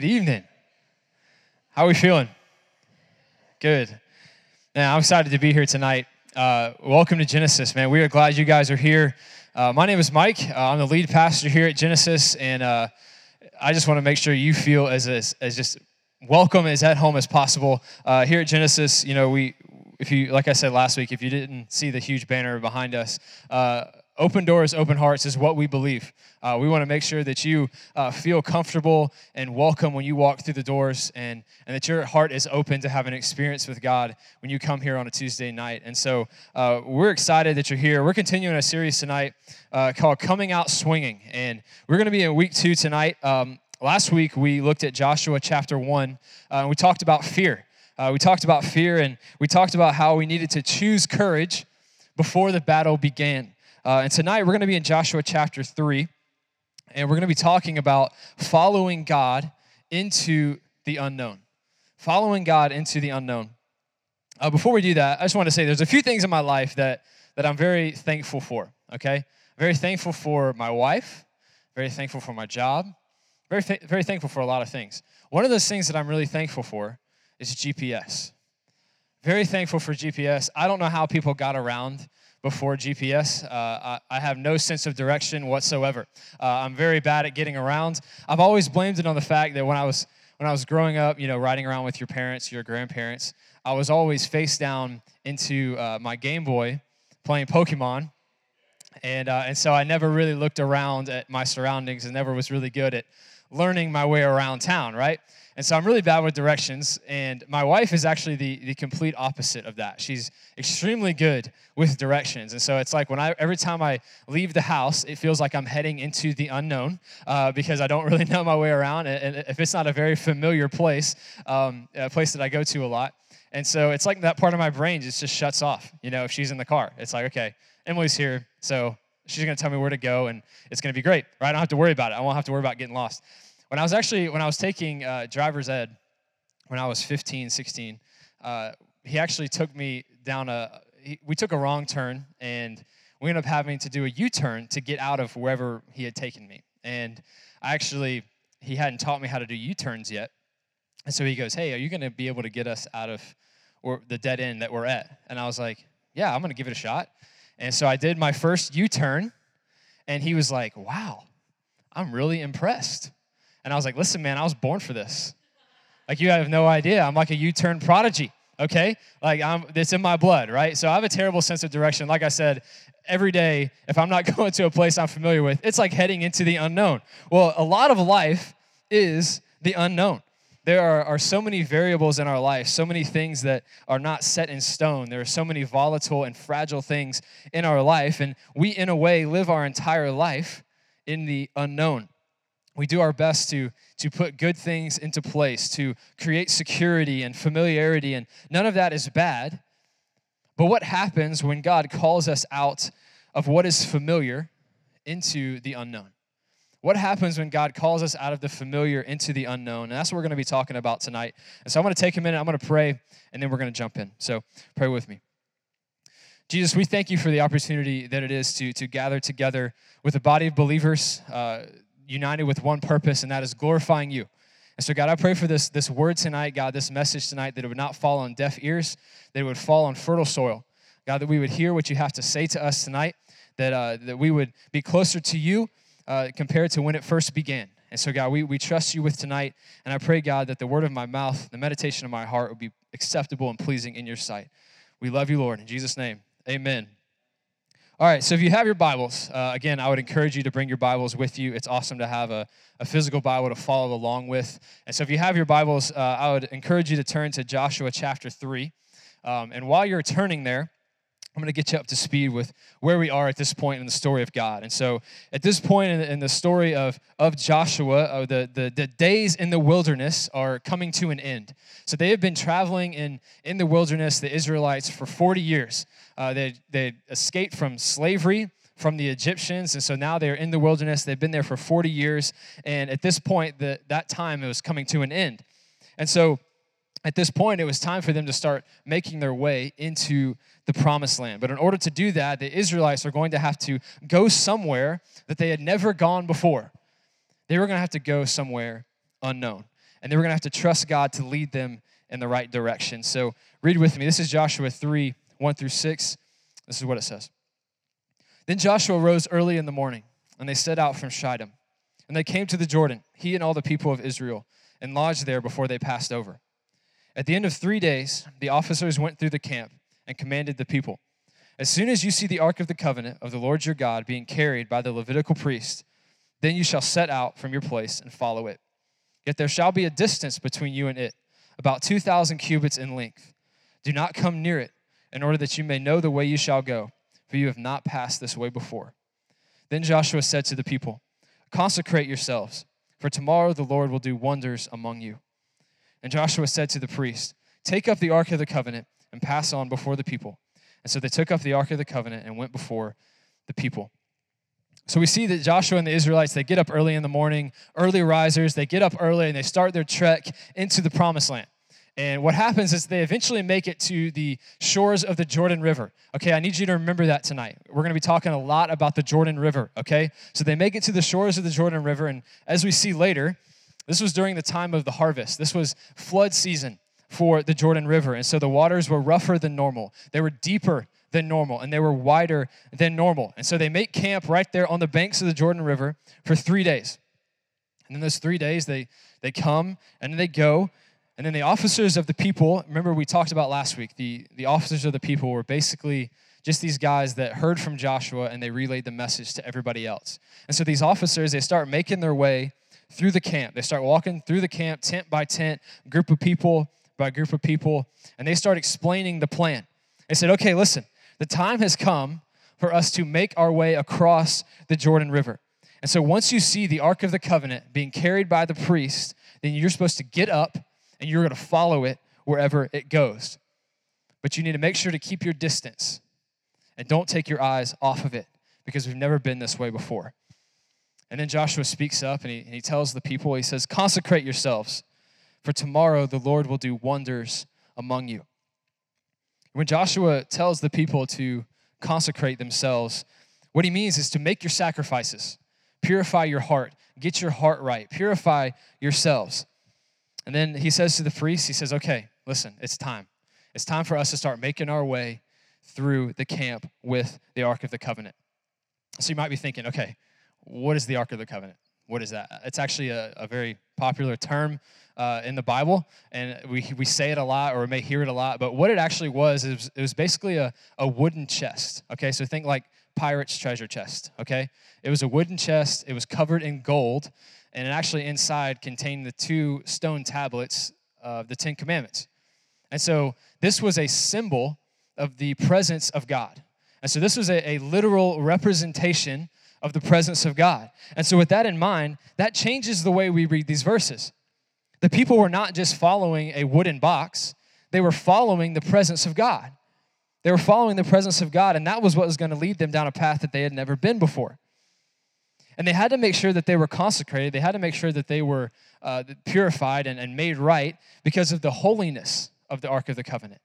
Good evening. How are we feeling? Good. Man, I'm excited to be here tonight. Uh, welcome to Genesis, man. We are glad you guys are here. Uh, my name is Mike. Uh, I'm the lead pastor here at Genesis, and uh, I just want to make sure you feel as, as, as just welcome as at home as possible. Uh, here at Genesis, you know, we, if you, like I said last week, if you didn't see the huge banner behind us, uh, Open doors, open hearts is what we believe. Uh, we want to make sure that you uh, feel comfortable and welcome when you walk through the doors and, and that your heart is open to have an experience with God when you come here on a Tuesday night. And so uh, we're excited that you're here. We're continuing a series tonight uh, called Coming Out Swinging. And we're going to be in week two tonight. Um, last week we looked at Joshua chapter one uh, and we talked about fear. Uh, we talked about fear and we talked about how we needed to choose courage before the battle began. Uh, and tonight we're going to be in Joshua chapter 3, and we're going to be talking about following God into the unknown. Following God into the unknown. Uh, before we do that, I just want to say there's a few things in my life that, that I'm very thankful for, okay? Very thankful for my wife, very thankful for my job, very, th- very thankful for a lot of things. One of those things that I'm really thankful for is GPS. Very thankful for GPS. I don't know how people got around before GPS. Uh, I, I, have no sense of direction whatsoever. Uh, I'm very bad at getting around. I've always blamed it on the fact that when I was when I was growing up, you know, riding around with your parents, your grandparents, I was always face down into uh, my Game Boy playing Pokemon. And, uh, and so I never really looked around at my surroundings and never was really good at learning my way around town, right? And so I'm really bad with directions. And my wife is actually the, the complete opposite of that. She's extremely good with directions. And so it's like when I every time I leave the house, it feels like I'm heading into the unknown uh, because I don't really know my way around. And if it's not a very familiar place, um, a place that I go to a lot. And so it's like that part of my brain just, just shuts off, you know, if she's in the car. It's like, okay, Emily's here, so she's gonna tell me where to go and it's gonna be great, right? I don't have to worry about it. I won't have to worry about getting lost. When I was actually, when I was taking uh, driver's ed, when I was 15, 16, uh, he actually took me down a, he, we took a wrong turn and we ended up having to do a U-turn to get out of wherever he had taken me. And I actually, he hadn't taught me how to do U-turns yet. And so he goes, hey, are you going to be able to get us out of or the dead end that we're at? And I was like, yeah, I'm going to give it a shot. And so I did my first U-turn and he was like, wow, I'm really impressed. And I was like, listen, man, I was born for this. Like, you have no idea. I'm like a U turn prodigy, okay? Like, I'm, it's in my blood, right? So I have a terrible sense of direction. Like I said, every day, if I'm not going to a place I'm familiar with, it's like heading into the unknown. Well, a lot of life is the unknown. There are, are so many variables in our life, so many things that are not set in stone. There are so many volatile and fragile things in our life, and we, in a way, live our entire life in the unknown we do our best to, to put good things into place, to create security and familiarity, and none of that is bad. But what happens when God calls us out of what is familiar into the unknown? What happens when God calls us out of the familiar into the unknown? And that's what we're going to be talking about tonight. And so I'm going to take a minute, I'm going to pray, and then we're going to jump in. So pray with me. Jesus, we thank you for the opportunity that it is to, to gather together with a body of believers. Uh, united with one purpose, and that is glorifying you. And so, God, I pray for this, this word tonight, God, this message tonight, that it would not fall on deaf ears, that it would fall on fertile soil. God, that we would hear what you have to say to us tonight, that, uh, that we would be closer to you uh, compared to when it first began. And so, God, we, we trust you with tonight. And I pray, God, that the word of my mouth, the meditation of my heart would be acceptable and pleasing in your sight. We love you, Lord. In Jesus' name, amen. All right, so if you have your Bibles, uh, again, I would encourage you to bring your Bibles with you. It's awesome to have a, a physical Bible to follow along with. And so if you have your Bibles, uh, I would encourage you to turn to Joshua chapter 3. Um, and while you're turning there, I'm going to get you up to speed with where we are at this point in the story of God. And so, at this point in, in the story of, of Joshua, uh, the, the, the days in the wilderness are coming to an end. So, they have been traveling in, in the wilderness, the Israelites, for 40 years. Uh, they, they escaped from slavery from the Egyptians, and so now they're in the wilderness. They've been there for 40 years, and at this point, the, that time it was coming to an end. And so, at this point, it was time for them to start making their way into the promised land. But in order to do that, the Israelites are going to have to go somewhere that they had never gone before. They were going to have to go somewhere unknown. and they were going to have to trust God to lead them in the right direction. So read with me. This is Joshua 3 1 through 6. This is what it says. Then Joshua rose early in the morning, and they set out from Shittim. And they came to the Jordan, he and all the people of Israel, and lodged there before they passed over. At the end of three days, the officers went through the camp and commanded the people As soon as you see the ark of the covenant of the Lord your God being carried by the Levitical priest, then you shall set out from your place and follow it. Yet there shall be a distance between you and it, about 2,000 cubits in length. Do not come near it, in order that you may know the way you shall go, for you have not passed this way before. Then Joshua said to the people, Consecrate yourselves, for tomorrow the Lord will do wonders among you. And Joshua said to the priest, Take up the ark of the covenant and pass on before the people. And so they took up the ark of the covenant and went before the people. So we see that Joshua and the Israelites, they get up early in the morning, early risers, they get up early and they start their trek into the promised land. And what happens is they eventually make it to the shores of the Jordan River. Okay, I need you to remember that tonight. We're going to be talking a lot about the Jordan River, okay? So they make it to the shores of the Jordan River, and as we see later, this was during the time of the harvest. This was flood season for the Jordan River. And so the waters were rougher than normal, they were deeper than normal, and they were wider than normal. And so they make camp right there on the banks of the Jordan River for three days. And then those three days, they, they come and then they go and then the officers of the people, remember we talked about last week, the, the officers of the people were basically just these guys that heard from Joshua and they relayed the message to everybody else. And so these officers, they start making their way through the camp. They start walking through the camp, tent by tent, group of people by group of people, and they start explaining the plan. They said, okay, listen, the time has come for us to make our way across the Jordan River. And so once you see the Ark of the Covenant being carried by the priest, then you're supposed to get up and you're going to follow it wherever it goes. But you need to make sure to keep your distance and don't take your eyes off of it because we've never been this way before. And then Joshua speaks up and he, and he tells the people, he says, Consecrate yourselves, for tomorrow the Lord will do wonders among you. When Joshua tells the people to consecrate themselves, what he means is to make your sacrifices, purify your heart, get your heart right, purify yourselves. And then he says to the priest, he says, okay, listen, it's time. It's time for us to start making our way through the camp with the Ark of the Covenant. So you might be thinking, okay, what is the Ark of the Covenant? What is that? It's actually a, a very popular term uh, in the Bible, and we, we say it a lot or we may hear it a lot, but what it actually was, it was, it was basically a, a wooden chest. Okay, so think like pirate's treasure chest. Okay, it was a wooden chest, it was covered in gold, and it actually inside contained the two stone tablets of the Ten Commandments. And so this was a symbol of the presence of God. And so this was a, a literal representation of the presence of God. And so, with that in mind, that changes the way we read these verses. The people were not just following a wooden box, they were following the presence of God. They were following the presence of God, and that was what was going to lead them down a path that they had never been before. And they had to make sure that they were consecrated. They had to make sure that they were uh, purified and, and made right because of the holiness of the Ark of the Covenant.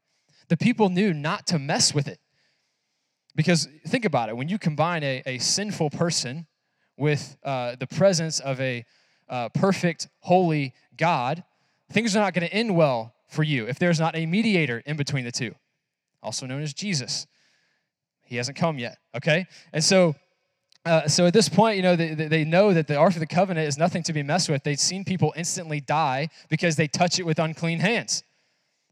The people knew not to mess with it. Because think about it when you combine a, a sinful person with uh, the presence of a uh, perfect, holy God, things are not going to end well for you if there's not a mediator in between the two, also known as Jesus. He hasn't come yet, okay? And so uh, so at this point, you know, they, they know that the Ark of the Covenant is nothing to be messed with. They've seen people instantly die because they touch it with unclean hands.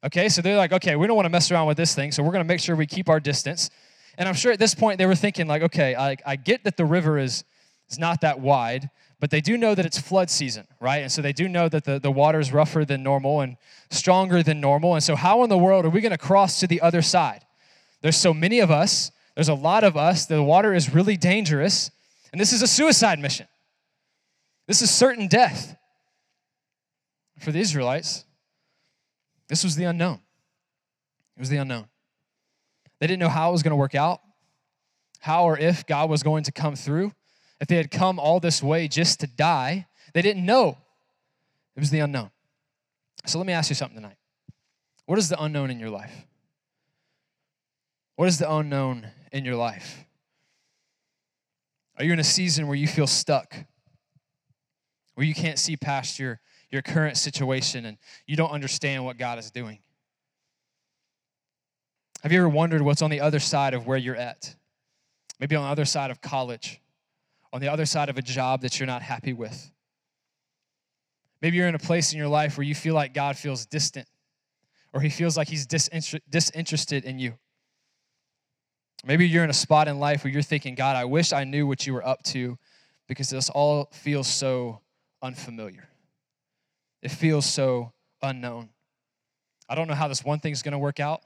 Okay, so they're like, okay, we don't want to mess around with this thing, so we're going to make sure we keep our distance. And I'm sure at this point they were thinking, like, okay, I, I get that the river is, is not that wide, but they do know that it's flood season, right? And so they do know that the, the water is rougher than normal and stronger than normal. And so, how in the world are we going to cross to the other side? There's so many of us there's a lot of us. The water is really dangerous, and this is a suicide mission. This is certain death. For the Israelites, this was the unknown. It was the unknown. They didn't know how it was going to work out, how or if God was going to come through. If they had come all this way just to die, they didn't know. It was the unknown. So let me ask you something tonight. What is the unknown in your life? What is the unknown in your life? Are you in a season where you feel stuck? Where you can't see past your, your current situation and you don't understand what God is doing? Have you ever wondered what's on the other side of where you're at? Maybe on the other side of college, on the other side of a job that you're not happy with. Maybe you're in a place in your life where you feel like God feels distant or he feels like he's disinterested in you. Maybe you're in a spot in life where you're thinking, God, I wish I knew what you were up to because this all feels so unfamiliar. It feels so unknown. I don't know how this one thing's going to work out.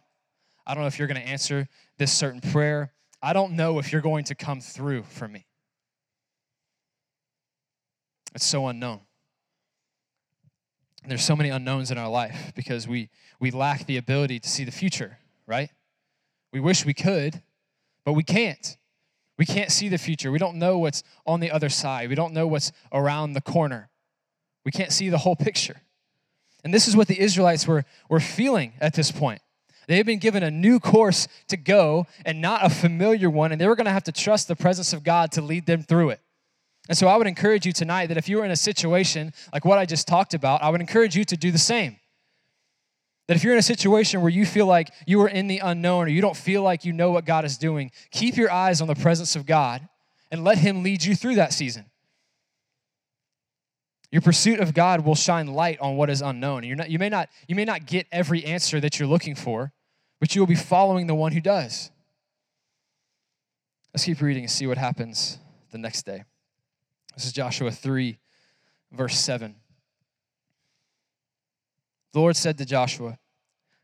I don't know if you're going to answer this certain prayer. I don't know if you're going to come through for me. It's so unknown. There's so many unknowns in our life because we, we lack the ability to see the future, right? We wish we could, but we can't. We can't see the future. We don't know what's on the other side. We don't know what's around the corner. We can't see the whole picture. And this is what the Israelites were, were feeling at this point. They had been given a new course to go and not a familiar one, and they were going to have to trust the presence of God to lead them through it. And so I would encourage you tonight that if you were in a situation like what I just talked about, I would encourage you to do the same. That if you're in a situation where you feel like you are in the unknown or you don't feel like you know what God is doing, keep your eyes on the presence of God and let Him lead you through that season. Your pursuit of God will shine light on what is unknown. Not, you, may not, you may not get every answer that you're looking for, but you will be following the one who does. Let's keep reading and see what happens the next day. This is Joshua 3, verse 7. The Lord said to Joshua,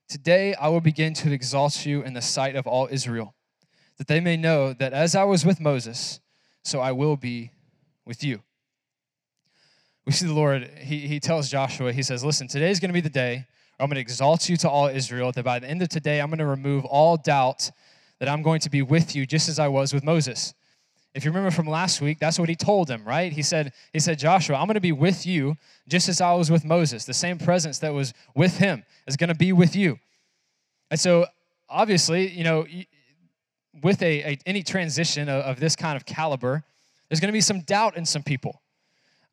Today I will begin to exalt you in the sight of all Israel, that they may know that as I was with Moses, so I will be with you. We see the Lord, he, he tells Joshua, he says, Listen, today is going to be the day I'm going to exalt you to all Israel, that by the end of today, I'm going to remove all doubt that I'm going to be with you just as I was with Moses. If you remember from last week, that's what he told him, right? He said, he said, Joshua, I'm going to be with you just as I was with Moses. The same presence that was with him is going to be with you. And so, obviously, you know, with a, a any transition of, of this kind of caliber, there's going to be some doubt in some people.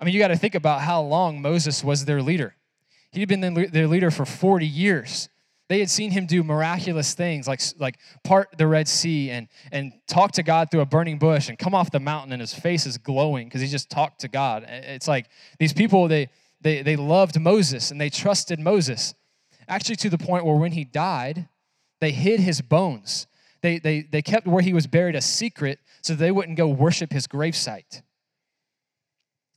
I mean, you got to think about how long Moses was their leader. He'd been their leader for 40 years. They had seen him do miraculous things like, like part the Red Sea and, and talk to God through a burning bush and come off the mountain and his face is glowing because he just talked to God. It's like these people, they, they, they loved Moses and they trusted Moses. Actually, to the point where when he died, they hid his bones. They, they, they kept where he was buried a secret so they wouldn't go worship his gravesite.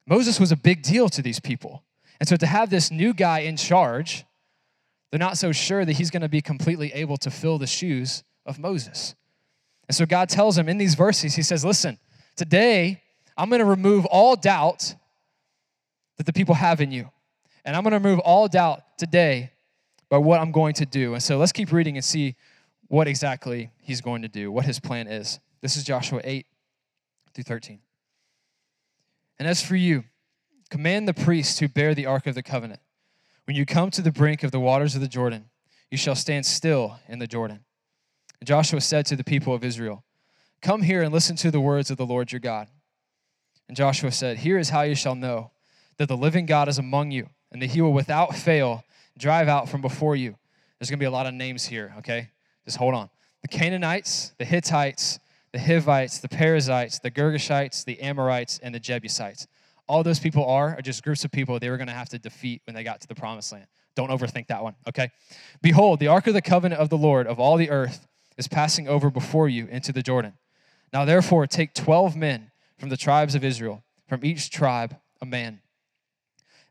Moses was a big deal to these people. And so to have this new guy in charge, they're not so sure that he's going to be completely able to fill the shoes of Moses. And so God tells him in these verses, He says, Listen, today I'm going to remove all doubt that the people have in you. And I'm going to remove all doubt today by what I'm going to do. And so let's keep reading and see what exactly he's going to do, what his plan is. This is Joshua 8 through 13. And as for you, command the priests who bear the ark of the covenant when you come to the brink of the waters of the Jordan, you shall stand still in the Jordan. And Joshua said to the people of Israel, Come here and listen to the words of the Lord your God. And Joshua said, Here is how you shall know that the living God is among you, and that he will without fail drive out from before you. There's going to be a lot of names here, okay? Just hold on. The Canaanites, the Hittites, the Hivites, the Perizzites, the Girgashites, the Amorites, and the Jebusites all those people are are just groups of people they were going to have to defeat when they got to the promised land. Don't overthink that one, okay? Behold, the ark of the covenant of the Lord of all the earth is passing over before you into the Jordan. Now, therefore, take 12 men from the tribes of Israel, from each tribe a man.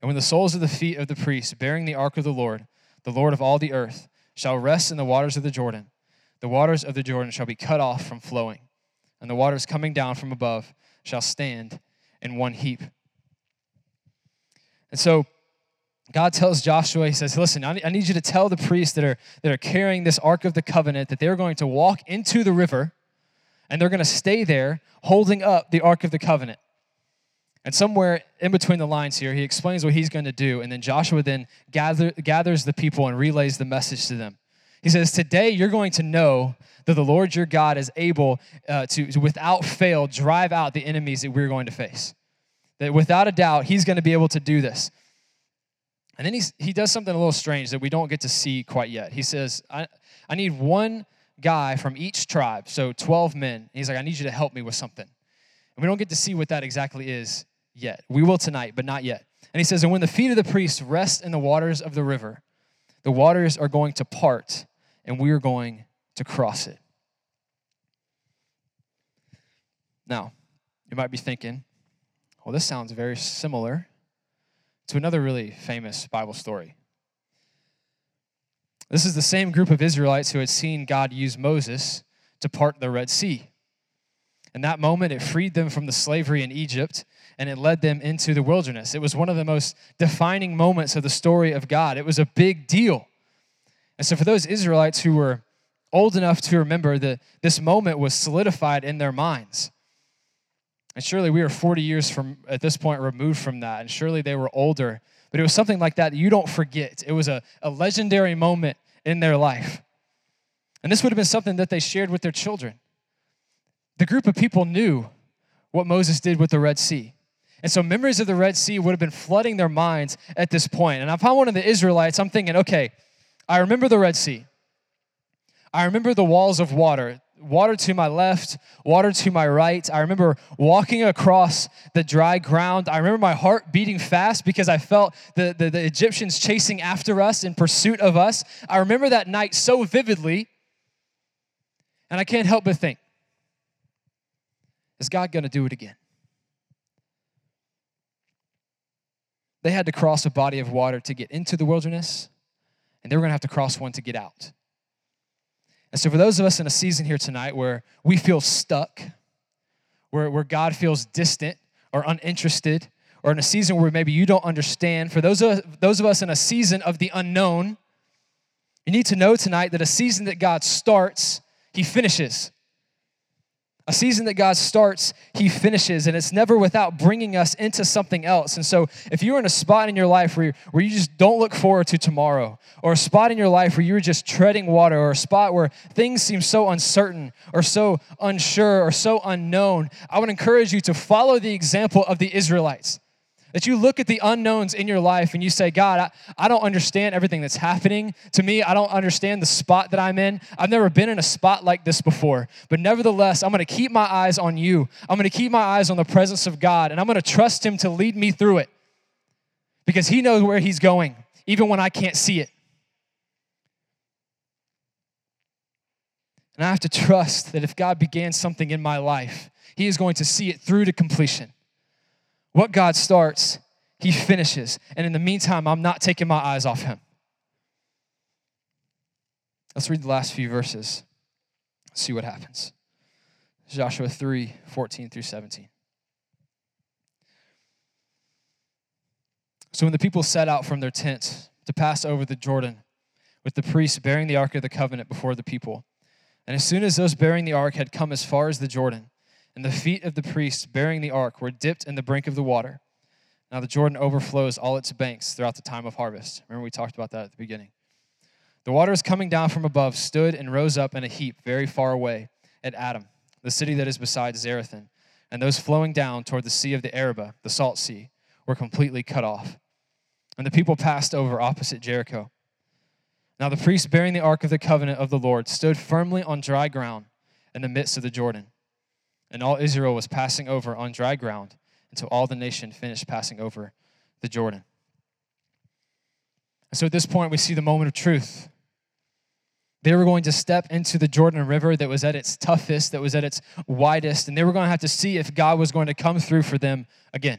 And when the soles of the feet of the priests bearing the ark of the Lord, the Lord of all the earth, shall rest in the waters of the Jordan, the waters of the Jordan shall be cut off from flowing, and the waters coming down from above shall stand in one heap. And so God tells Joshua, He says, Listen, I need you to tell the priests that are, that are carrying this Ark of the Covenant that they're going to walk into the river and they're going to stay there holding up the Ark of the Covenant. And somewhere in between the lines here, he explains what he's going to do. And then Joshua then gather, gathers the people and relays the message to them. He says, Today you're going to know that the Lord your God is able uh, to, to, without fail, drive out the enemies that we're going to face. That without a doubt, he's going to be able to do this. And then he's, he does something a little strange that we don't get to see quite yet. He says, I, I need one guy from each tribe, so 12 men. He's like, I need you to help me with something. And we don't get to see what that exactly is yet. We will tonight, but not yet. And he says, And when the feet of the priests rest in the waters of the river, the waters are going to part, and we are going to cross it. Now, you might be thinking, well, this sounds very similar to another really famous Bible story. This is the same group of Israelites who had seen God use Moses to part the Red Sea. In that moment, it freed them from the slavery in Egypt and it led them into the wilderness. It was one of the most defining moments of the story of God. It was a big deal. And so, for those Israelites who were old enough to remember that this moment was solidified in their minds, and surely we are 40 years from at this point removed from that, and surely they were older, but it was something like that you don't forget. It was a, a legendary moment in their life. And this would have been something that they shared with their children. The group of people knew what Moses did with the Red Sea. And so memories of the Red Sea would have been flooding their minds at this point. And if I'm one of the Israelites, I'm thinking, okay, I remember the Red Sea. I remember the walls of water water to my left, water to my right. I remember walking across the dry ground. I remember my heart beating fast because I felt the, the, the, Egyptians chasing after us in pursuit of us. I remember that night so vividly, and I can't help but think, is God going to do it again? They had to cross a body of water to get into the wilderness, and they were going to have to cross one to get out. And so, for those of us in a season here tonight where we feel stuck, where, where God feels distant or uninterested, or in a season where maybe you don't understand, for those of, those of us in a season of the unknown, you need to know tonight that a season that God starts, He finishes. A season that God starts, He finishes, and it's never without bringing us into something else. And so, if you're in a spot in your life where, where you just don't look forward to tomorrow, or a spot in your life where you're just treading water, or a spot where things seem so uncertain, or so unsure, or so unknown, I would encourage you to follow the example of the Israelites. That you look at the unknowns in your life and you say, God, I, I don't understand everything that's happening to me. I don't understand the spot that I'm in. I've never been in a spot like this before. But nevertheless, I'm going to keep my eyes on you. I'm going to keep my eyes on the presence of God and I'm going to trust Him to lead me through it because He knows where He's going, even when I can't see it. And I have to trust that if God began something in my life, He is going to see it through to completion. What God starts, He finishes. And in the meantime, I'm not taking my eyes off Him. Let's read the last few verses, see what happens. Joshua 3 14 through 17. So when the people set out from their tents to pass over the Jordan, with the priests bearing the ark of the covenant before the people, and as soon as those bearing the ark had come as far as the Jordan, and the feet of the priests bearing the ark were dipped in the brink of the water. Now the Jordan overflows all its banks throughout the time of harvest. Remember, we talked about that at the beginning. The waters coming down from above stood and rose up in a heap very far away at Adam, the city that is beside Zarethan, and those flowing down toward the sea of the Arabah, the salt sea, were completely cut off. And the people passed over opposite Jericho. Now the priests bearing the ark of the covenant of the Lord stood firmly on dry ground in the midst of the Jordan and all Israel was passing over on dry ground until all the nation finished passing over the Jordan. And so at this point, we see the moment of truth. They were going to step into the Jordan River that was at its toughest, that was at its widest, and they were going to have to see if God was going to come through for them again.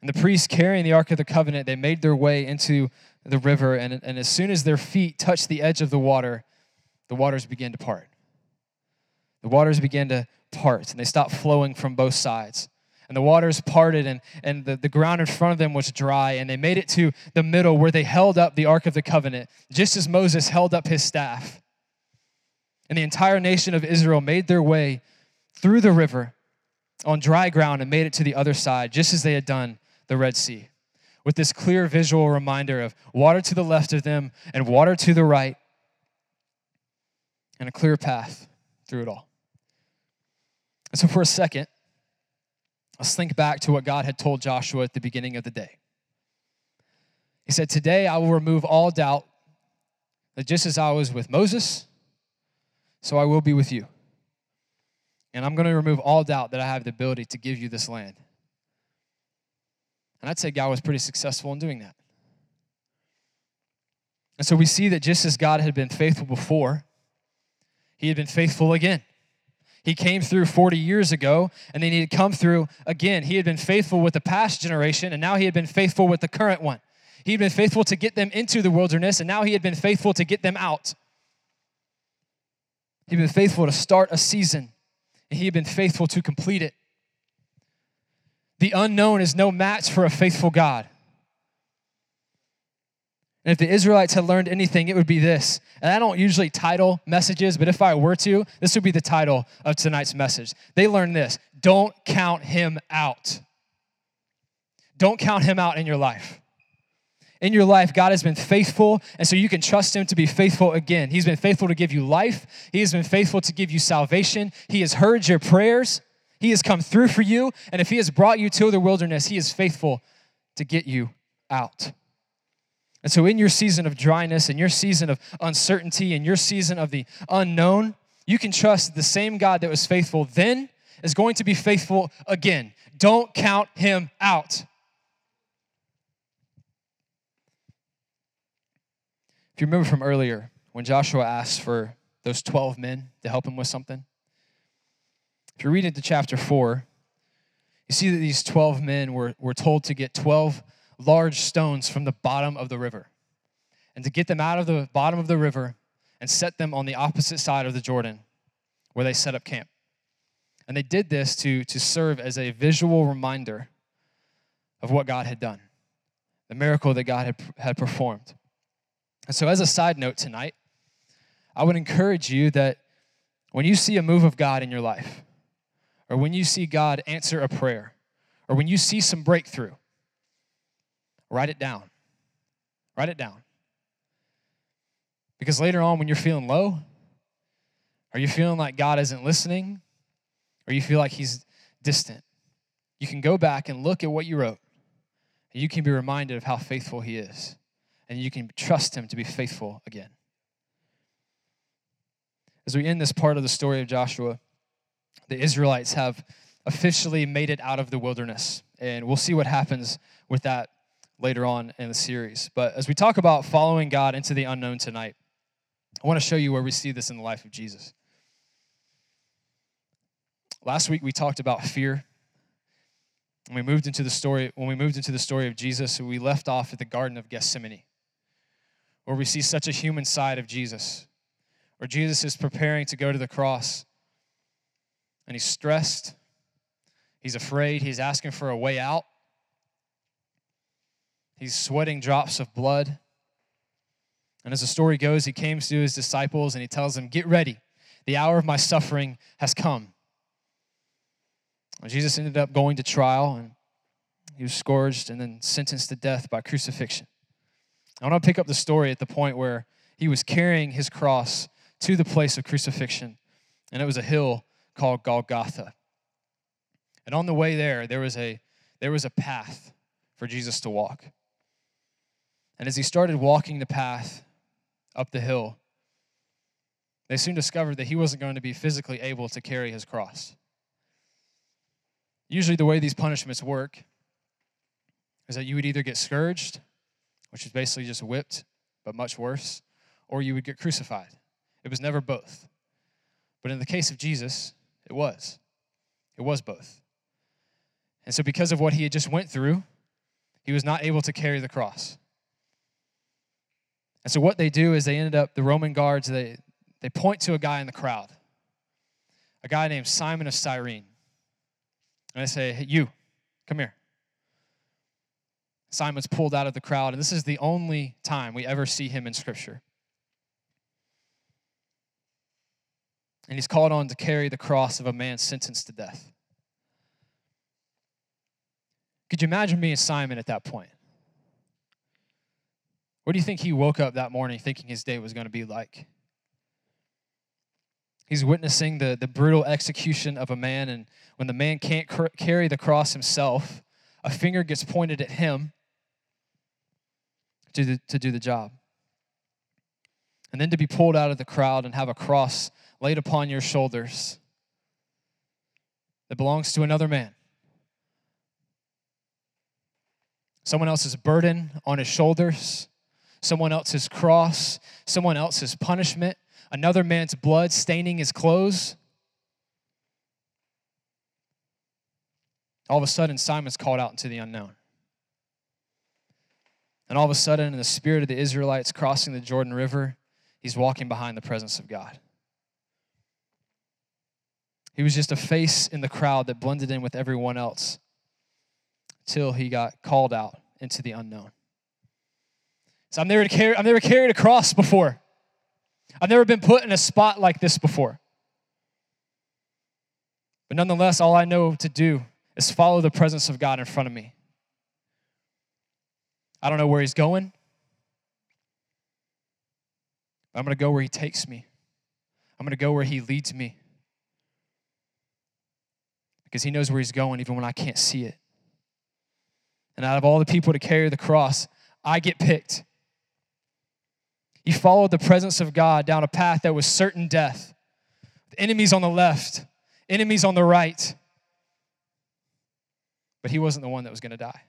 And the priests carrying the Ark of the Covenant, they made their way into the river, and, and as soon as their feet touched the edge of the water, the waters began to part. The waters began to part and they stopped flowing from both sides. And the waters parted, and, and the, the ground in front of them was dry. And they made it to the middle where they held up the Ark of the Covenant, just as Moses held up his staff. And the entire nation of Israel made their way through the river on dry ground and made it to the other side, just as they had done the Red Sea, with this clear visual reminder of water to the left of them and water to the right, and a clear path through it all. So, for a second, let's think back to what God had told Joshua at the beginning of the day. He said, Today I will remove all doubt that just as I was with Moses, so I will be with you. And I'm going to remove all doubt that I have the ability to give you this land. And I'd say God was pretty successful in doing that. And so we see that just as God had been faithful before, he had been faithful again. He came through 40 years ago, and then he had come through again. He had been faithful with the past generation, and now he had been faithful with the current one. He had been faithful to get them into the wilderness, and now he had been faithful to get them out. He'd been faithful to start a season, and he had been faithful to complete it. The unknown is no match for a faithful God. And if the Israelites had learned anything, it would be this. And I don't usually title messages, but if I were to, this would be the title of tonight's message. They learned this don't count him out. Don't count him out in your life. In your life, God has been faithful, and so you can trust him to be faithful again. He's been faithful to give you life, he has been faithful to give you salvation. He has heard your prayers, he has come through for you, and if he has brought you to the wilderness, he is faithful to get you out. And so, in your season of dryness, in your season of uncertainty, in your season of the unknown, you can trust the same God that was faithful then is going to be faithful again. Don't count him out. If you remember from earlier, when Joshua asked for those 12 men to help him with something, if you read into chapter 4, you see that these 12 men were, were told to get 12 large stones from the bottom of the river and to get them out of the bottom of the river and set them on the opposite side of the Jordan where they set up camp. And they did this to, to serve as a visual reminder of what God had done, the miracle that God had, had performed. And so, as a side note tonight, I would encourage you that when you see a move of God in your life, or when you see God answer a prayer, or when you see some breakthrough, Write it down. Write it down. Because later on, when you're feeling low, are you feeling like God isn't listening, or you feel like He's distant, you can go back and look at what you wrote, and you can be reminded of how faithful He is, and you can trust Him to be faithful again. As we end this part of the story of Joshua, the Israelites have officially made it out of the wilderness, and we'll see what happens with that later on in the series. But as we talk about following God into the unknown tonight, I want to show you where we see this in the life of Jesus. Last week we talked about fear. When we moved into the story, when we moved into the story of Jesus, we left off at the Garden of Gethsemane, where we see such a human side of Jesus, where Jesus is preparing to go to the cross, and he's stressed, he's afraid, he's asking for a way out. He's sweating drops of blood. And as the story goes, he came to his disciples and he tells them, Get ready. The hour of my suffering has come. Jesus ended up going to trial and he was scourged and then sentenced to death by crucifixion. I want to pick up the story at the point where he was carrying his cross to the place of crucifixion, and it was a hill called Golgotha. And on the way there, there was a, there was a path for Jesus to walk. And as he started walking the path up the hill, they soon discovered that he wasn't going to be physically able to carry his cross. Usually, the way these punishments work is that you would either get scourged, which is basically just whipped, but much worse, or you would get crucified. It was never both. But in the case of Jesus, it was. It was both. And so, because of what he had just went through, he was not able to carry the cross. And so what they do is they ended up, the Roman guards, they, they point to a guy in the crowd, a guy named Simon of Cyrene. And they say, hey, you, come here. Simon's pulled out of the crowd, and this is the only time we ever see him in Scripture. And he's called on to carry the cross of a man sentenced to death. Could you imagine being Simon at that point? What do you think he woke up that morning thinking his day was going to be like? He's witnessing the, the brutal execution of a man, and when the man can't cr- carry the cross himself, a finger gets pointed at him. to, the, to do the job. And then to be pulled out of the crowd and have a cross laid upon your shoulders that belongs to another man. Someone else's burden on his shoulders, someone else's cross, someone else's punishment, another man's blood staining his clothes. All of a sudden, Simon's called out into the unknown. And all of a sudden, in the spirit of the Israelites crossing the Jordan River, he's walking behind the presence of God. He was just a face in the crowd that blended in with everyone else till he got called out into the unknown. So I've never, carried, I've never carried a cross before. I've never been put in a spot like this before. But nonetheless, all I know to do is follow the presence of God in front of me. I don't know where He's going. I'm going to go where He takes me. I'm going to go where He leads me. Because He knows where He's going even when I can't see it. And out of all the people to carry the cross, I get picked. He followed the presence of God down a path that was certain death. Enemies on the left, enemies on the right. But he wasn't the one that was going to die.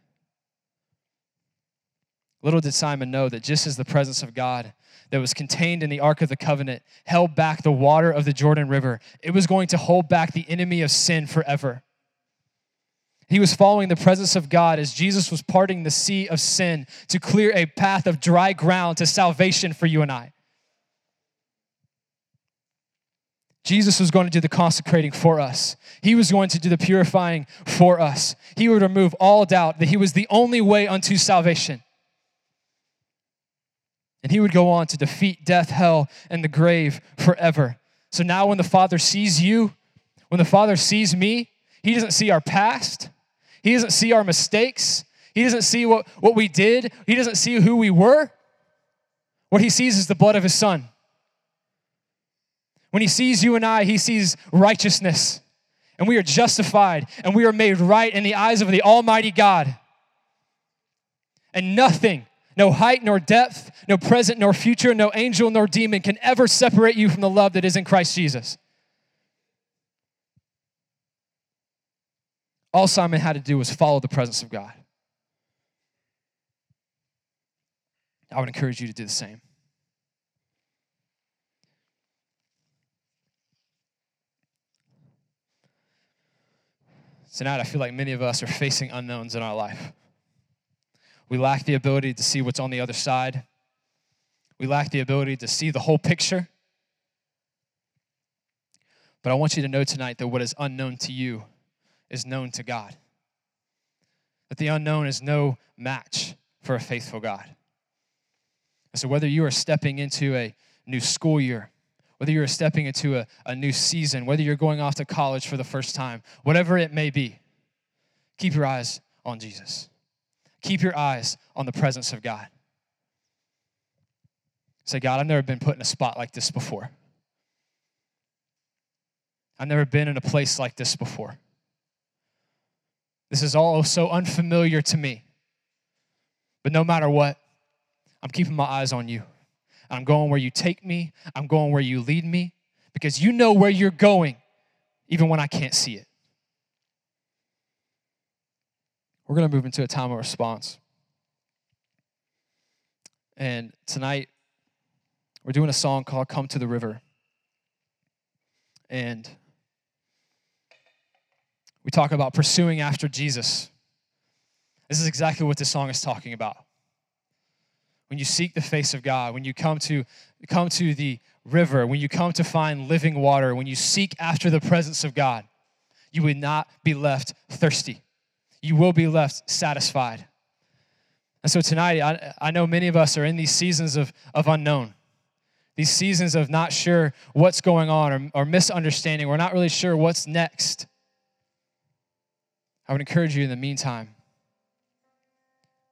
Little did Simon know that just as the presence of God that was contained in the Ark of the Covenant held back the water of the Jordan River, it was going to hold back the enemy of sin forever. He was following the presence of God as Jesus was parting the sea of sin to clear a path of dry ground to salvation for you and I. Jesus was going to do the consecrating for us. He was going to do the purifying for us. He would remove all doubt that He was the only way unto salvation. And He would go on to defeat death, hell, and the grave forever. So now, when the Father sees you, when the Father sees me, He doesn't see our past, he doesn't see our mistakes. He doesn't see what, what we did. He doesn't see who we were. What he sees is the blood of his son. When he sees you and I, he sees righteousness. And we are justified and we are made right in the eyes of the Almighty God. And nothing, no height nor depth, no present nor future, no angel nor demon can ever separate you from the love that is in Christ Jesus. All Simon had to do was follow the presence of God. I would encourage you to do the same. Tonight, I feel like many of us are facing unknowns in our life. We lack the ability to see what's on the other side. We lack the ability to see the whole picture. But I want you to know tonight that what is unknown to you is known to God. That the unknown is no match for a faithful God. And so, whether you are stepping into a new school year, whether you're stepping into a, a new season, whether you're going off to college for the first time, whatever it may be, keep your eyes on Jesus. Keep your eyes on the presence of God. Say, God, I've never been put in a spot like this before. I've never been in a place like this before. This is all so unfamiliar to me. But no matter what, I'm keeping my eyes on you. I'm going where you take me, I'm going where you lead me, because you know where you're going, even when I can't see it. We're going to move into a time of response. And tonight, we're doing a song called Come to the River. And we talk about pursuing after Jesus. This is exactly what this song is talking about. When you seek the face of God, when you come to come to the river, when you come to find living water, when you seek after the presence of God, you would not be left thirsty. You will be left satisfied. And so tonight, I, I know many of us are in these seasons of, of unknown, these seasons of not sure what's going on or, or misunderstanding. We're not really sure what's next. I would encourage you in the meantime,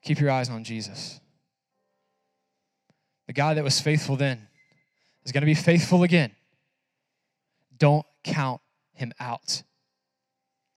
keep your eyes on Jesus. The God that was faithful then is going to be faithful again. Don't count him out.